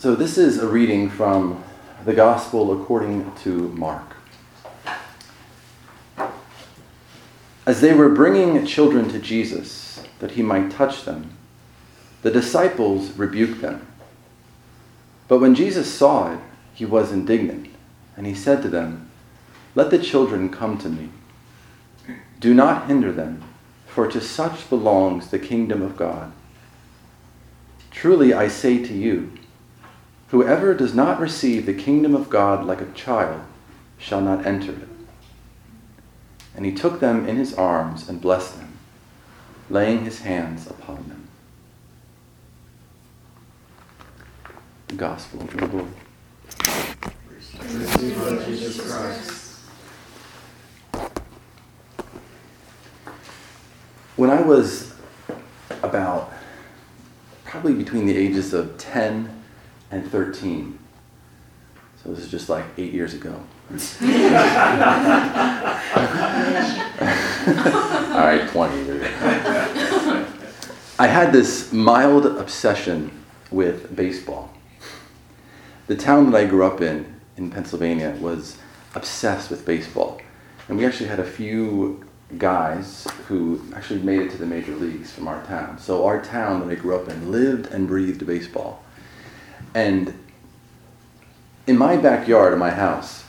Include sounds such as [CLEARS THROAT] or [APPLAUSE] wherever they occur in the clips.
So, this is a reading from the Gospel according to Mark. As they were bringing children to Jesus that he might touch them, the disciples rebuked them. But when Jesus saw it, he was indignant, and he said to them, Let the children come to me. Do not hinder them, for to such belongs the kingdom of God. Truly I say to you, whoever does not receive the kingdom of God like a child shall not enter it. And he took them in his arms and blessed them, laying his hands upon them. The Gospel of the Lord. When I was about probably between the ages of 10 and 13, so this is just like eight years ago. [LAUGHS] All right, 20 years. I had this mild obsession with baseball. The town that I grew up in, in Pennsylvania, was obsessed with baseball. And we actually had a few guys who actually made it to the major leagues from our town. So our town that I grew up in lived and breathed baseball. And in my backyard of my house,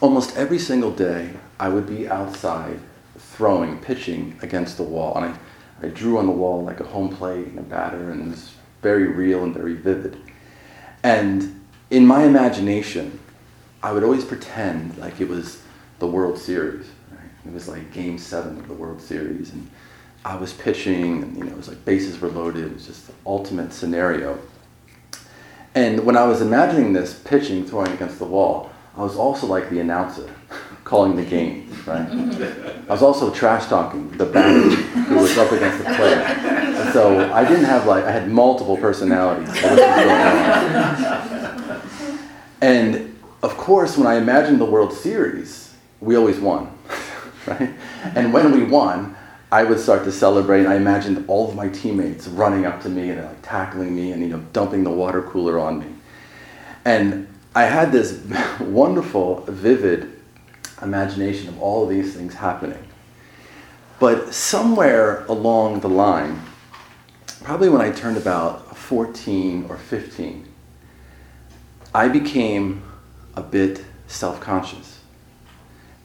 almost every single day I would be outside throwing, pitching against the wall. And I, I drew on the wall like a home plate and a batter, and it was very real and very vivid. And in my imagination, I would always pretend like it was the World Series. Right? It was like Game Seven of the World Series, and I was pitching, and you know, it was like bases were loaded. It was just the ultimate scenario. And when I was imagining this pitching, throwing against the wall, I was also like the announcer [LAUGHS] calling the game, right? I was also trash talking the batter who was up against the plate. And so I didn't have like, I had multiple personalities. and of course, when I imagined the World Series, we always won, [LAUGHS] right? And when we won, I would start to celebrate. I imagined all of my teammates running up to me and like tackling me and you know dumping the water cooler on me. And I had this [LAUGHS] wonderful, vivid imagination of all of these things happening. But somewhere along the line, probably when I turned about 14 or 15, I became a bit self conscious.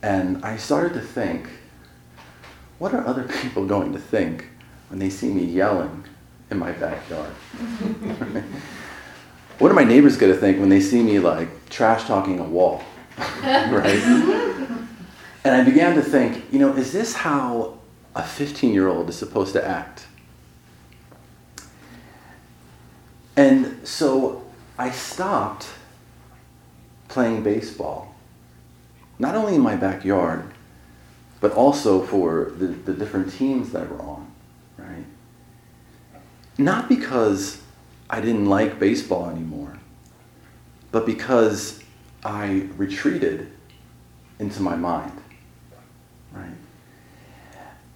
And I started to think, what are other people going to think when they see me yelling in my backyard? [LAUGHS] what are my neighbors going to think when they see me like trash talking a wall? [LAUGHS] right? and I began to think, you know, is this how a 15 year old is supposed to act? And so I stopped playing baseball, not only in my backyard, but also for the, the different teams that were on, right? Not because I didn't like baseball anymore, but because I retreated into my mind, right?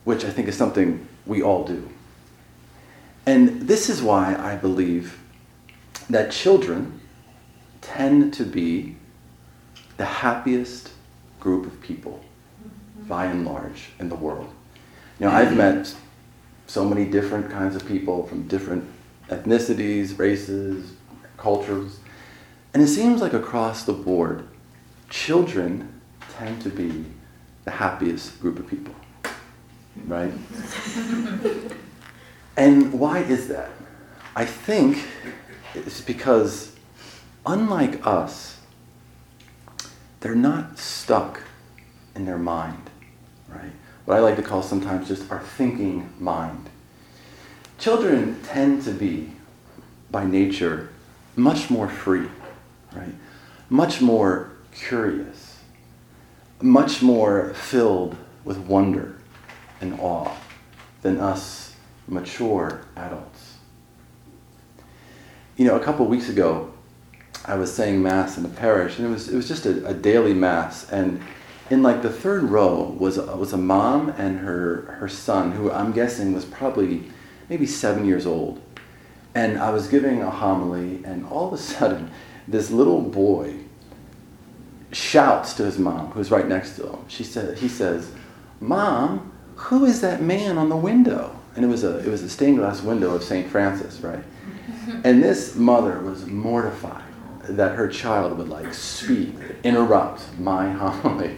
Which I think is something we all do. And this is why I believe that children tend to be the happiest group of people by and large in the world. You know, I've mm-hmm. met so many different kinds of people from different ethnicities, races, cultures, and it seems like across the board, children tend to be the happiest group of people, right? [LAUGHS] and why is that? I think it's because, unlike us, they're not stuck in their mind right? What I like to call sometimes just our thinking mind. Children tend to be, by nature, much more free, right? Much more curious, much more filled with wonder and awe than us mature adults. You know, a couple weeks ago, I was saying Mass in the parish, and it was, it was just a, a daily Mass, and in like the third row was was a mom and her her son who I'm guessing was probably maybe seven years old, And I was giving a homily, and all of a sudden, this little boy shouts to his mom, who's right next to him. She said, he says, Mom, who is that man on the window? And it was a, it was a stained glass window of St. Francis, right? And this mother was mortified that her child would like speak, interrupt my [LAUGHS] homily,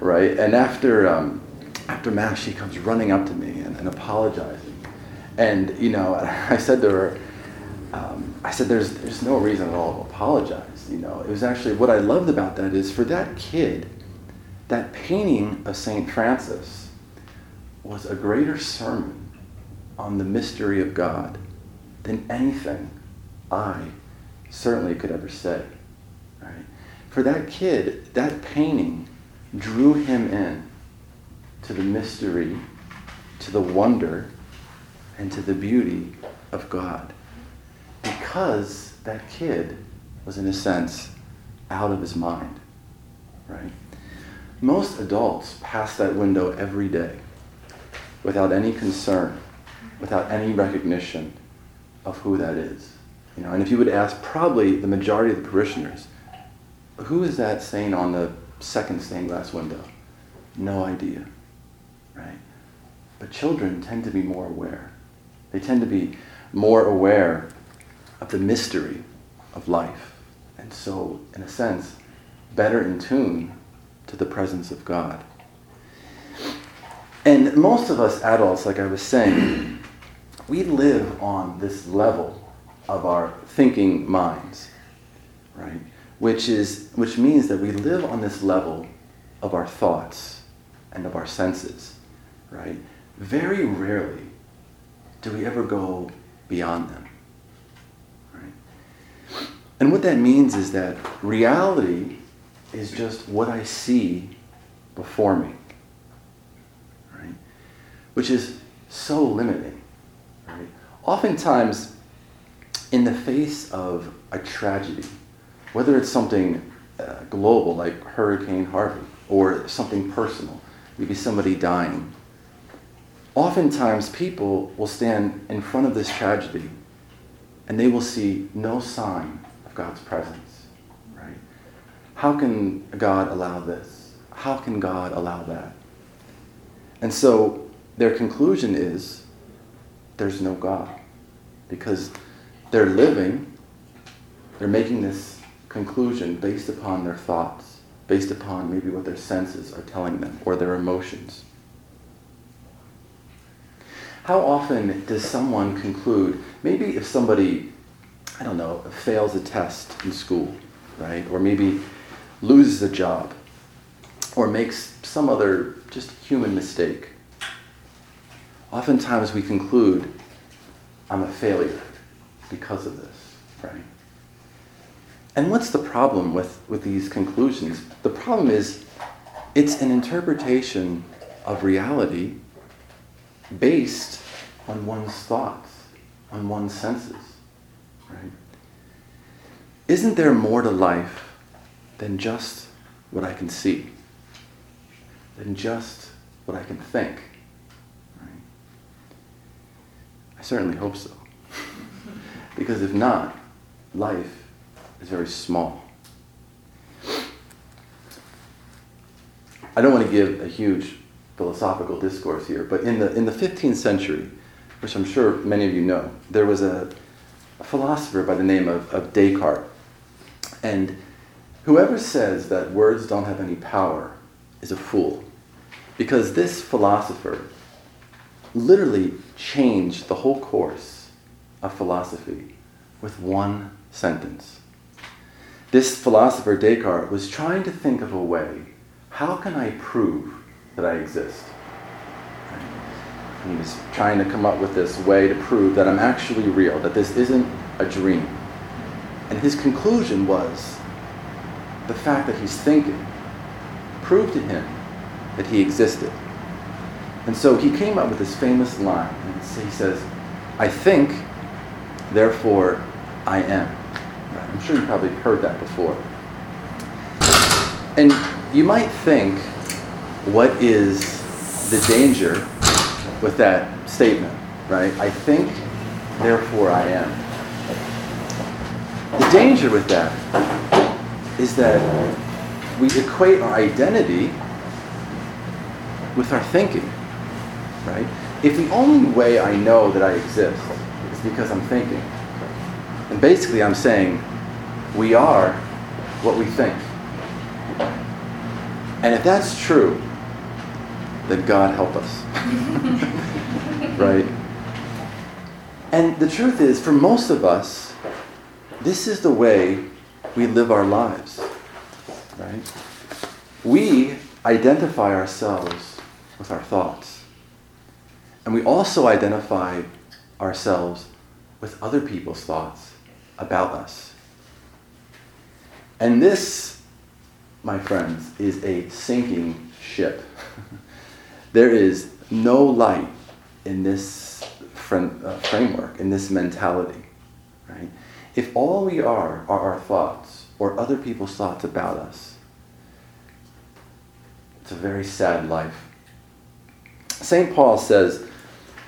right? And after, um, after Mass, she comes running up to me and, and apologizing. And, you know, [LAUGHS] I said to her, um, I said, there's, there's no reason at all to apologize. You know, it was actually what I loved about that is for that kid, that painting of St. Francis was a greater sermon on the mystery of God than anything I certainly could ever say. Right? For that kid, that painting drew him in to the mystery, to the wonder, and to the beauty of God. Because that kid was, in a sense, out of his mind. Right? Most adults pass that window every day without any concern, without any recognition of who that is. You know, and if you would ask probably the majority of the parishioners, who is that saying on the second stained glass window? No idea, right? But children tend to be more aware. They tend to be more aware of the mystery of life. And so, in a sense, better in tune to the presence of God. And most of us adults, like I was saying, we live on this level of our thinking minds, right? Which, is, which means that we live on this level of our thoughts and of our senses, right? Very rarely do we ever go beyond them, right? And what that means is that reality is just what I see before me, right? Which is so limiting, right? Oftentimes, in the face of a tragedy, whether it's something uh, global like Hurricane Harvey or something personal, maybe somebody dying, oftentimes people will stand in front of this tragedy and they will see no sign of God's presence, right? How can God allow this? How can God allow that? And so their conclusion is there's no God because they're living, they're making this conclusion based upon their thoughts, based upon maybe what their senses are telling them or their emotions. How often does someone conclude, maybe if somebody, I don't know, fails a test in school, right? Or maybe loses a job, or makes some other just human mistake. Oftentimes we conclude, I'm a failure because of this, right? And what's the problem with, with these conclusions? The problem is it's an interpretation of reality based on one's thoughts, on one's senses, right? Isn't there more to life than just what I can see, than just what I can think? Right? I certainly hope so. Because if not, life is very small. I don't want to give a huge philosophical discourse here, but in the, in the 15th century, which I'm sure many of you know, there was a, a philosopher by the name of, of Descartes. And whoever says that words don't have any power is a fool. Because this philosopher literally changed the whole course of philosophy with one sentence. This philosopher, Descartes, was trying to think of a way how can I prove that I exist? he was trying to come up with this way to prove that I'm actually real, that this isn't a dream. And his conclusion was the fact that he's thinking proved to him that he existed. And so he came up with this famous line. And he says, I think, Therefore, I am. I'm sure you've probably heard that before. And you might think, what is the danger with that statement, right? I think, therefore I am. The danger with that is that we equate our identity with our thinking, right? If the only way I know that I exist is because I'm thinking, and basically I'm saying we are what we think. And if that's true, then God help us. [LAUGHS] right? And the truth is, for most of us, this is the way we live our lives. Right? We identify ourselves with our thoughts. And we also identify ourselves with other people's thoughts about us. And this, my friends, is a sinking ship. [LAUGHS] there is no light in this uh, framework, in this mentality. Right? If all we are are our thoughts or other people's thoughts about us, it's a very sad life. St. Paul says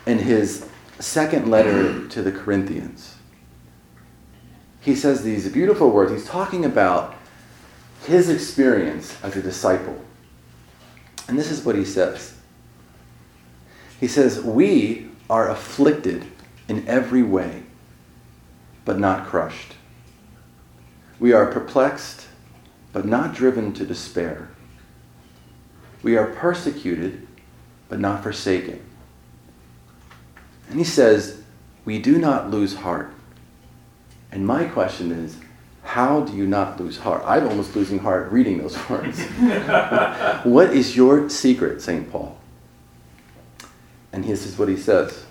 in his second letter to the Corinthians, he says these beautiful words. He's talking about his experience as a disciple. And this is what he says He says, We are afflicted in every way, but not crushed. We are perplexed, but not driven to despair. We are persecuted, but not forsaken. And he says, We do not lose heart. And my question is, how do you not lose heart? I'm almost losing heart reading those [LAUGHS] words. [LAUGHS] what is your secret, St. Paul? And this is what he says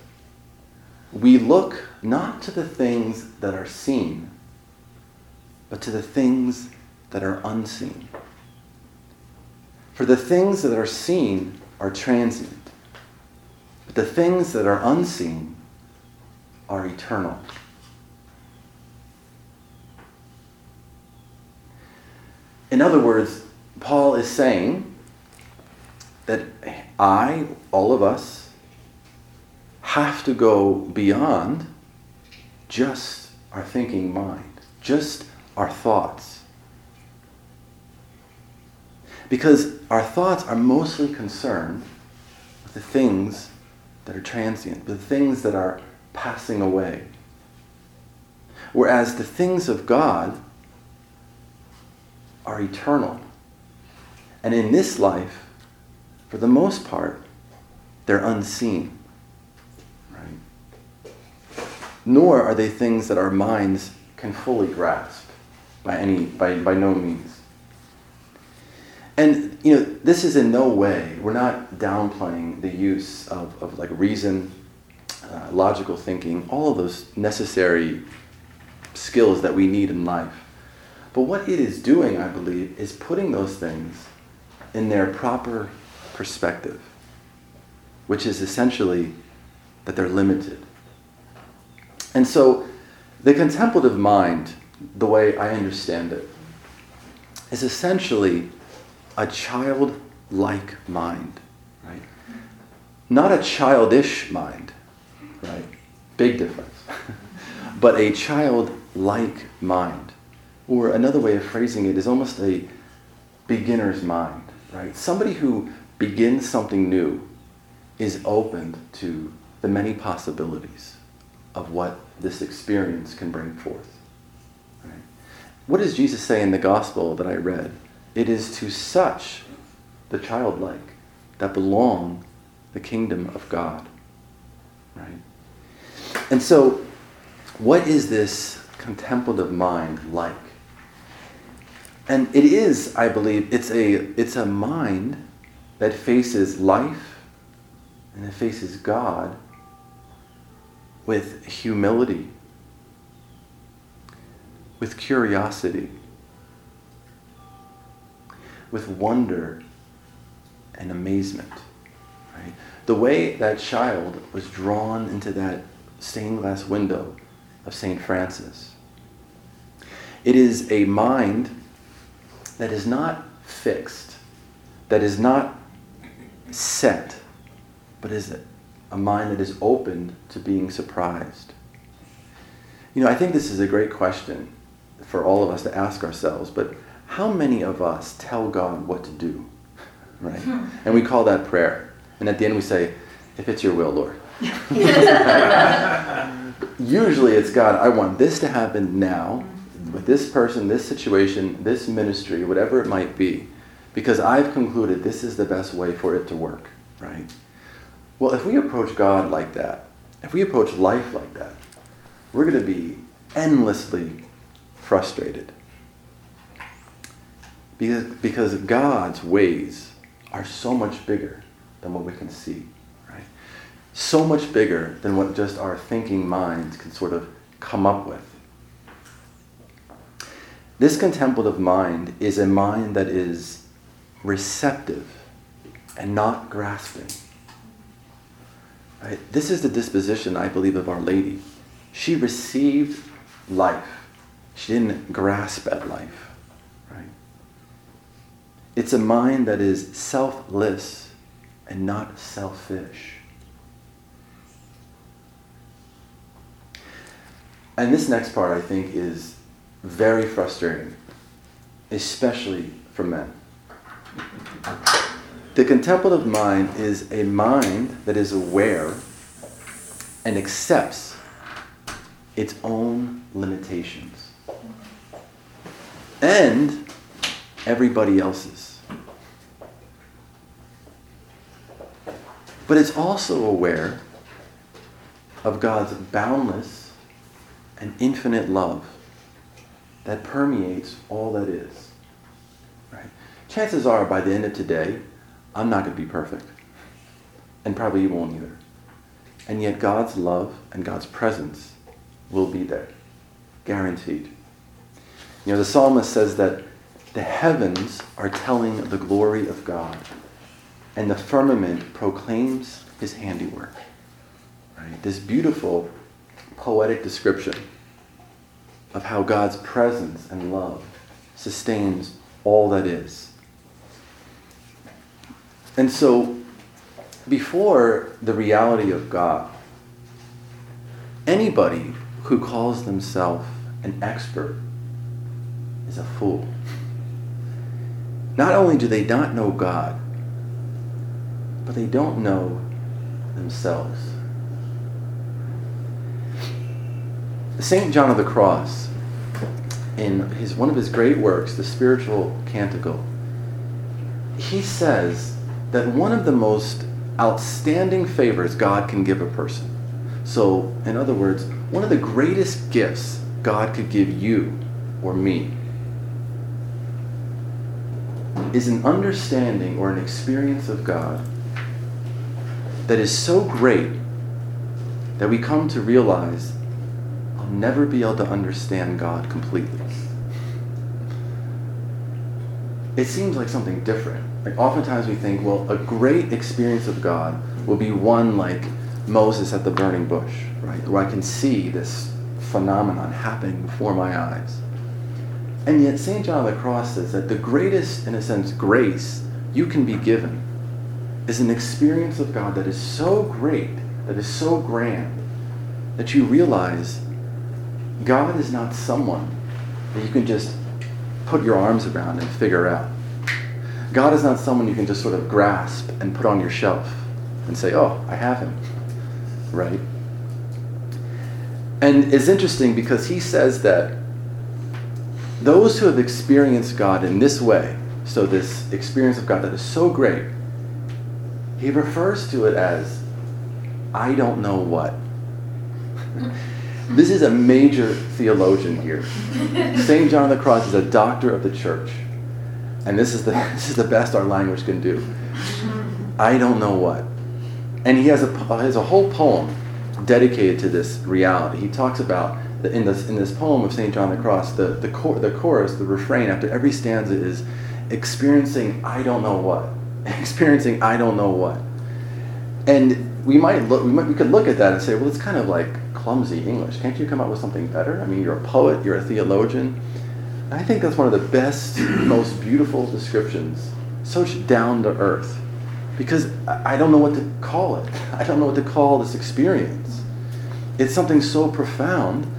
We look not to the things that are seen, but to the things that are unseen. For the things that are seen are transient, the things that are unseen are eternal. In other words, Paul is saying that I, all of us, have to go beyond just our thinking mind, just our thoughts. Because our thoughts are mostly concerned with the things that are transient, the things that are passing away. Whereas the things of God are eternal. And in this life, for the most part, they're unseen. Right? Nor are they things that our minds can fully grasp by any by, by no means. And you know, this is in no way, we're not downplaying the use of, of like reason, uh, logical thinking, all of those necessary skills that we need in life. But what it is doing, I believe, is putting those things in their proper perspective, which is essentially that they're limited. And so the contemplative mind, the way I understand it, is essentially a childlike mind? Not a childish mind, right? Big difference. [LAUGHS] but a childlike mind. Or another way of phrasing it is almost a beginner's mind, right? Somebody who begins something new is open to the many possibilities of what this experience can bring forth. Right? What does Jesus say in the gospel that I read? It is to such, the childlike, that belong the kingdom of God. Right? And so, what is this contemplative mind like? And it is, I believe, it's a, it's a mind that faces life and it faces God with humility, with curiosity, with wonder and amazement. Right? The way that child was drawn into that stained glass window of St. Francis. It is a mind that is not fixed, that is not set, but is a mind that is open to being surprised. You know, I think this is a great question for all of us to ask ourselves, but how many of us tell God what to do? Right? [LAUGHS] And we call that prayer. And at the end we say, if it's your will, Lord. [LAUGHS] Usually it's God, I want this to happen now with this person, this situation, this ministry, whatever it might be, because I've concluded this is the best way for it to work, right? Well, if we approach God like that, if we approach life like that, we're going to be endlessly frustrated. Because, because God's ways are so much bigger than what we can see, right? So much bigger than what just our thinking minds can sort of come up with. This contemplative mind is a mind that is receptive and not grasping. Right? This is the disposition, I believe, of Our Lady. She received life. She didn't grasp at life. Right? It's a mind that is selfless and not selfish. And this next part, I think, is very frustrating, especially for men. The contemplative mind is a mind that is aware and accepts its own limitations and everybody else's. But it's also aware of God's boundless and infinite love that permeates all that is. Right? Chances are, by the end of today, I'm not going to be perfect. And probably you won't either. And yet, God's love and God's presence will be there. Guaranteed. You know, the psalmist says that the heavens are telling the glory of God, and the firmament proclaims his handiwork. Right? This beautiful poetic description of how God's presence and love sustains all that is. And so, before the reality of God, anybody who calls themselves an expert is a fool. Not only do they not know God, but they don't know themselves. St. John of the Cross, in his, one of his great works, the Spiritual Canticle, he says that one of the most outstanding favors God can give a person. So, in other words, one of the greatest gifts God could give you or me is an understanding or an experience of God that is so great that we come to realize I'll never be able to understand God completely. It seems like something different. Like oftentimes we think, well, a great experience of God will be one like Moses at the burning bush, right? Where I can see this phenomenon happening before my eyes. And yet St. John of the Cross says that the greatest, in a sense, grace you can be given is an experience of God that is so great, that is so grand, that you realize God is not someone that you can just put your arms around and figure out. God is not someone you can just sort of grasp and put on your shelf and say, oh, I have him. Right? And it's interesting because he says that those who have experienced God in this way, so this experience of God that is so great, he refers to it as, I don't know what. This is a major theologian here. St. John of the Cross is a doctor of the church. And this is the, [LAUGHS] this is the best our language can do. I don't know what. And he has a, has a whole poem dedicated to this reality. He talks about, in, this, in this poem of St. John of the Cross, the, the, cor- the chorus, the refrain after every stanza is experiencing I don't know what. Experiencing I don't know what. And we might look, we, might, we could look at that and say, well, it's kind of like clumsy English. Can't you come up with something better? I mean, you're a poet, you're a theologian. I think that's one of the best, [CLEARS THROAT] most beautiful descriptions. So down to earth. Because I don't know what to call it. [LAUGHS] I don't know what to call this experience. It's something so profound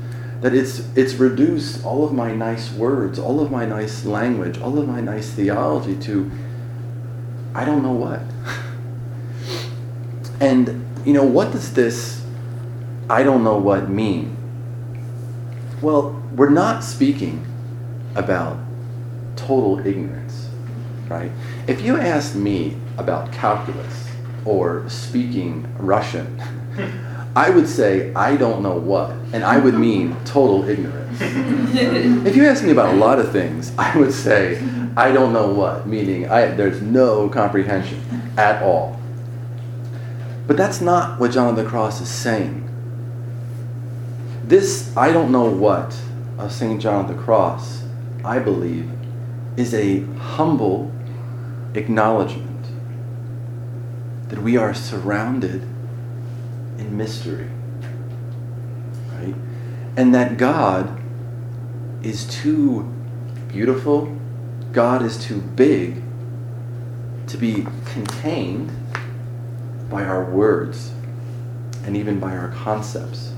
that it's, it's reduced all of my nice words, all of my nice language, all of my nice theology to I don't know what. and, you know, what does this I don't know what mean? Well, we're not speaking about total ignorance, right? If you asked me about calculus or speaking Russian, [LAUGHS] I would say, I don't know what, and I would mean total ignorance. [LAUGHS] if you ask me about a lot of things, I would say, I don't know what, meaning I, there's no comprehension at all. But that's not what John of the Cross is saying. This I don't know what of St. John of the Cross, I believe, is a humble acknowledgement that we are surrounded in mystery. Right? And that God is too beautiful, God is too big to be contained by our words and even by our concepts.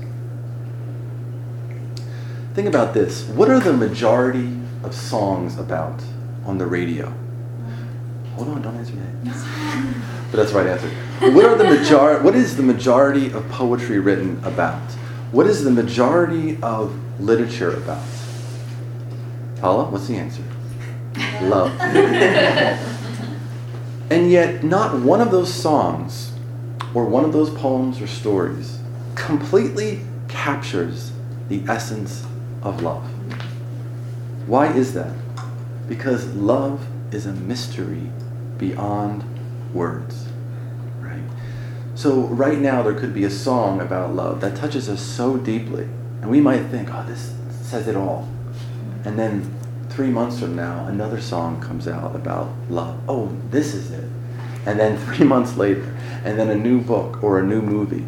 Think about this. What are the majority of songs about on the radio? Hold on, don't answer yet. [LAUGHS] but that's the right answer. What are the major- What is the majority of poetry written about? What is the majority of literature about? Paula, what's the answer? Love. [LAUGHS] and yet, not one of those songs or one of those poems or stories completely captures the essence of love. Why is that? Because love is a mystery beyond words. Right? So right now there could be a song about love that touches us so deeply. And we might think, oh, this says it all. And then three months from now, another song comes out about love. Oh, this is it. And then [LAUGHS] three months later, and then a new book or a new movie.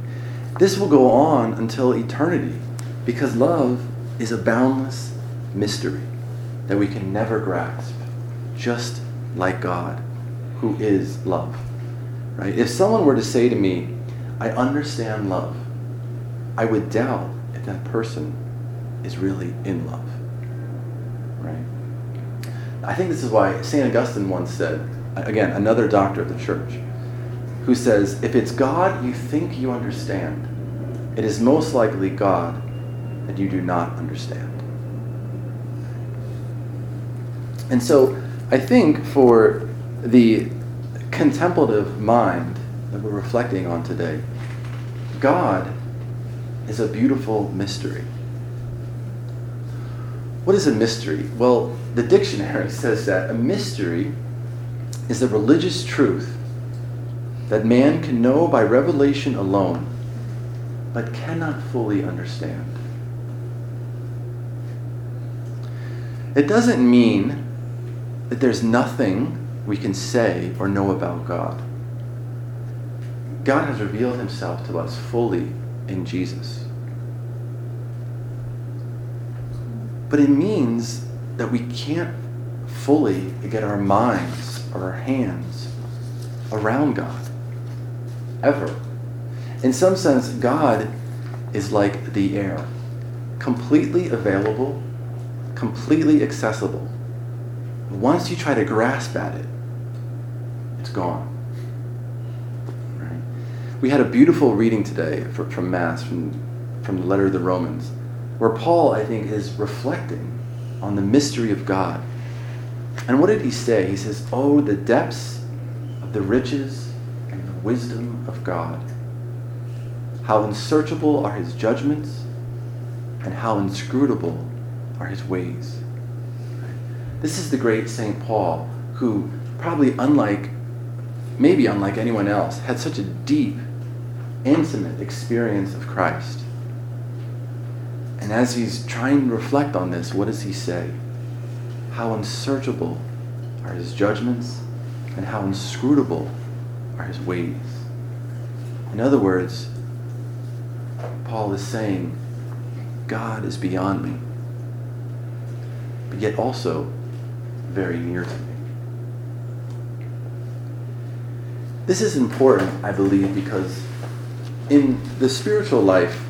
This will go on until eternity because love is a boundless mystery that we can never grasp, just like God, who is love. Right? If someone were to say to me, I understand love, I would doubt if that person is really in love. Right? I think this is why St. Augustine once said, again, another doctor of the church, who says, If it's God you think you understand, it is most likely God that you do not understand. And so I think for the contemplative mind that we're reflecting on today, God is a beautiful mystery. What is a mystery? Well, the dictionary [LAUGHS] says that a mystery is a religious truth that man can know by revelation alone, but cannot fully understand. It doesn't mean that there's nothing we can say or know about God. God has revealed himself to us fully in Jesus. But it means that we can't fully get our minds or our hands around God. Ever. In some sense, God is like the air, completely available completely accessible. Once you try to grasp at it, it's gone. Right? We had a beautiful reading today from Mass, from, from the letter of the Romans, where Paul, I think, is reflecting on the mystery of God. And what did he say? He says, Oh, the depths of the riches and the wisdom of God. How unsearchable are his judgments, and how inscrutable are his ways. This is the great St. Paul, who probably unlike, maybe unlike anyone else, had such a deep, intimate experience of Christ. And as he's trying to reflect on this, what does he say? How unsearchable are his judgments, and how inscrutable are his ways. In other words, Paul is saying, God is beyond me but yet also very near to me. This is important, I believe, because in the spiritual life,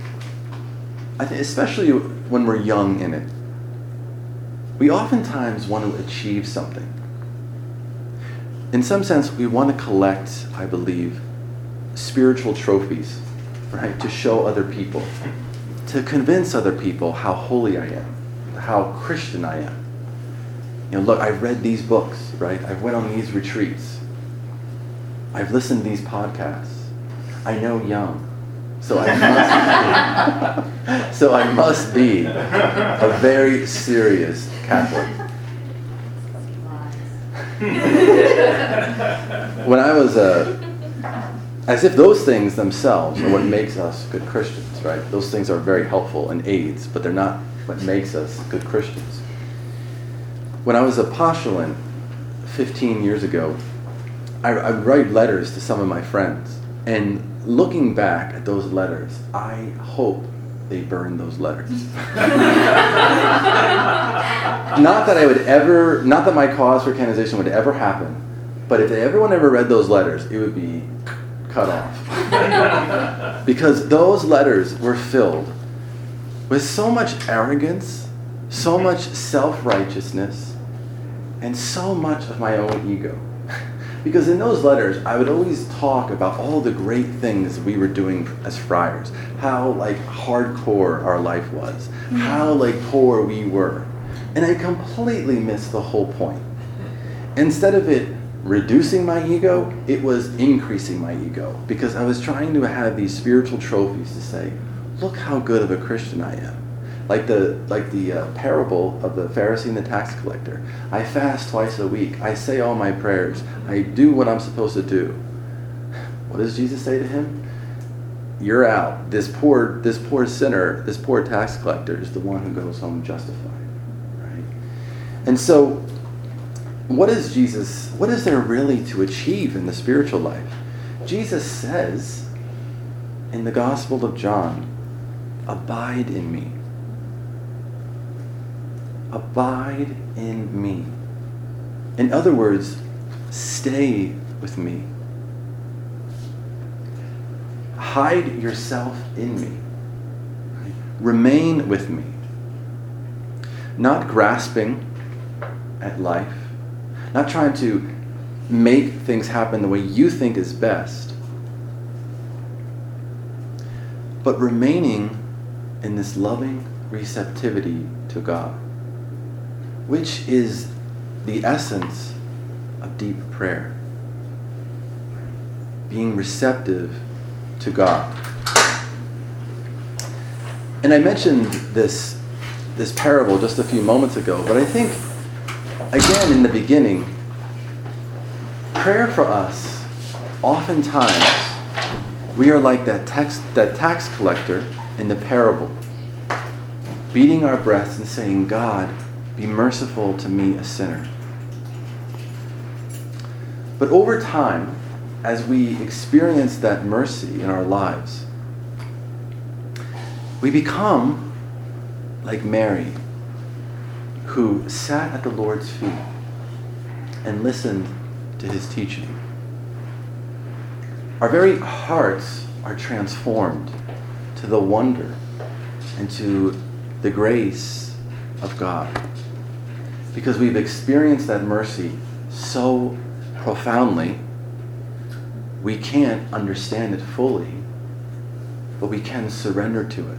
I think especially when we're young in it, we oftentimes want to achieve something. In some sense, we want to collect, I believe, spiritual trophies, right? To show other people, to convince other people how holy I am, how Christian I am. You know, look, I've read these books, right? I've went on these retreats. I've listened to these podcasts. I know young. So I must be, [LAUGHS] so I must be a very serious Catholic. [LAUGHS] when I was a as if those things themselves are what makes us good Christians, right? Those things are very helpful and aids, but they're not what makes us good Christians. When I was a postulant 15 years ago, I, I write letters to some of my friends. And looking back at those letters, I hope they burned those letters. [LAUGHS] not that I would ever, not that my cause for canonization would ever happen, but if everyone ever read those letters, it would be cut off. [LAUGHS] because those letters were filled with so much arrogance, so much self righteousness, and so much of my own ego. Because in those letters, I would always talk about all the great things we were doing as friars, how like hardcore our life was, mm-hmm. how like poor we were. And I completely missed the whole point. Instead of it reducing my ego, it was increasing my ego because I was trying to have these spiritual trophies to say, look how good of a Christian I am like the like the uh, parable of the Pharisee and the tax collector. I fast twice a week. I say all my prayers. I do what I'm supposed to do. What does Jesus say to him? You're out. This poor this poor sinner, this poor tax collector is the one who goes home justified, right? And so what is Jesus what is there really to achieve in the spiritual life? Jesus says in the Gospel of John, abide in me Abide in me. In other words, stay with me. Hide yourself in me. Remain with me. Not grasping at life, not trying to make things happen the way you think is best, but remaining in this loving receptivity to God which is the essence of deep prayer. Being receptive to God. And I mentioned this, this parable just a few moments ago, but I think, again, in the beginning, prayer for us, oftentimes, we are like that, tax, that tax collector in the parable, beating our breasts and saying, God, be merciful to me, a sinner. But over time, as we experience that mercy in our lives, we become like Mary, who sat at the Lord's feet and listened to his teaching. Our very hearts are transformed to the wonder and to the grace of God because we've experienced that mercy so profoundly, we can't understand it fully, but we can surrender to it.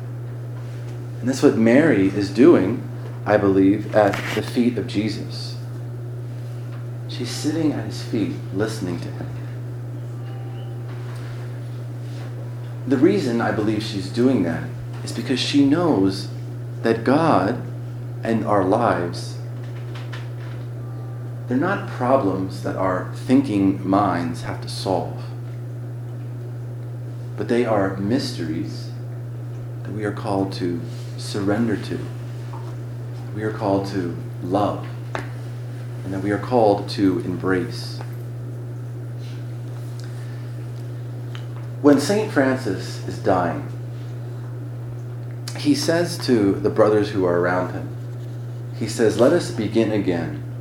And that's what Mary is doing, I believe, at the feet of Jesus. She's sitting at his feet, listening to him. The reason I believe she's doing that is because she knows that God and our lives they're not problems that our thinking minds have to solve, but they are mysteries that we are called to surrender to. We are called to love, and that we are called to embrace. When St. Francis is dying, he says to the brothers who are around him, he says, Let us begin again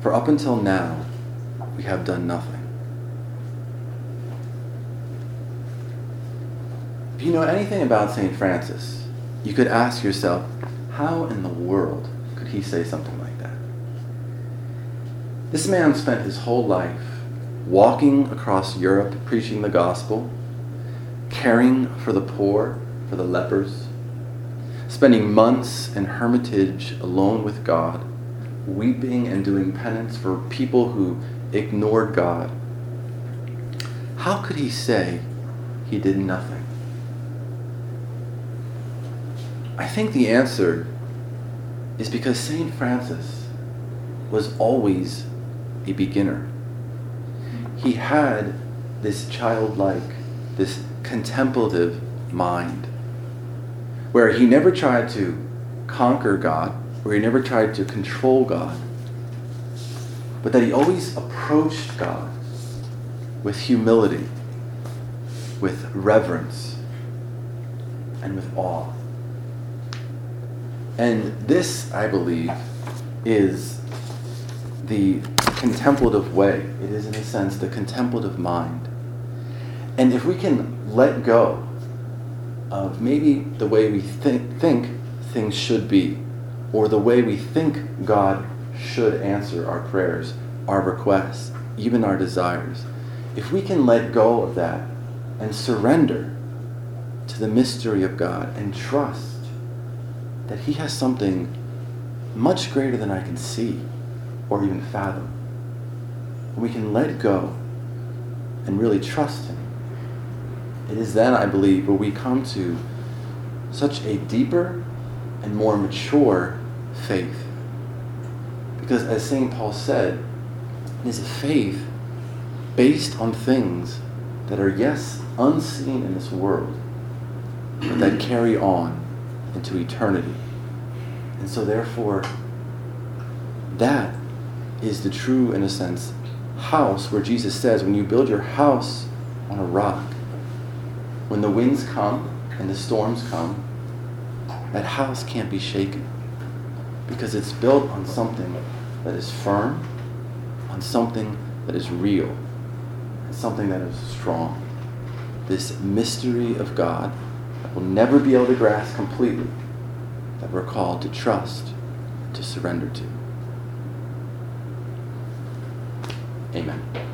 for up until now, we have done nothing. If you know anything about St. Francis, you could ask yourself, how in the world could he say something like that? This man spent his whole life walking across Europe preaching the gospel, caring for the poor, for the lepers, spending months in hermitage alone with God, weeping and doing penance for people who ignored God. How could he say he did nothing? I think the answer is because St. Francis was always a beginner. He had this childlike, this contemplative mind where he never tried to conquer God, where he never tried to control God, but that he always approached God with humility, with reverence, and with awe. And this, I believe, is the contemplative way. It is, in a sense, the contemplative mind. And if we can let go of maybe the way we think, think things should be, or the way we think God should answer our prayers, our requests, even our desires, if we can let go of that and surrender to the mystery of God and trust that He has something much greater than I can see or even fathom, we can let go and really trust Him it is then, I believe, where we come to such a deeper and more mature faith. Because as St. Paul said, it is a faith based on things that are, yes, unseen in this world, but that carry on into eternity. And so, therefore, that is the true, in a sense, house where Jesus says, when you build your house on a rock, when the winds come and the storms come, that house can't be shaken because it's built on something that is firm, on something that is real, and something that is strong. This mystery of God that we'll never be able to grasp completely, that we're called to trust, to surrender to. Amen.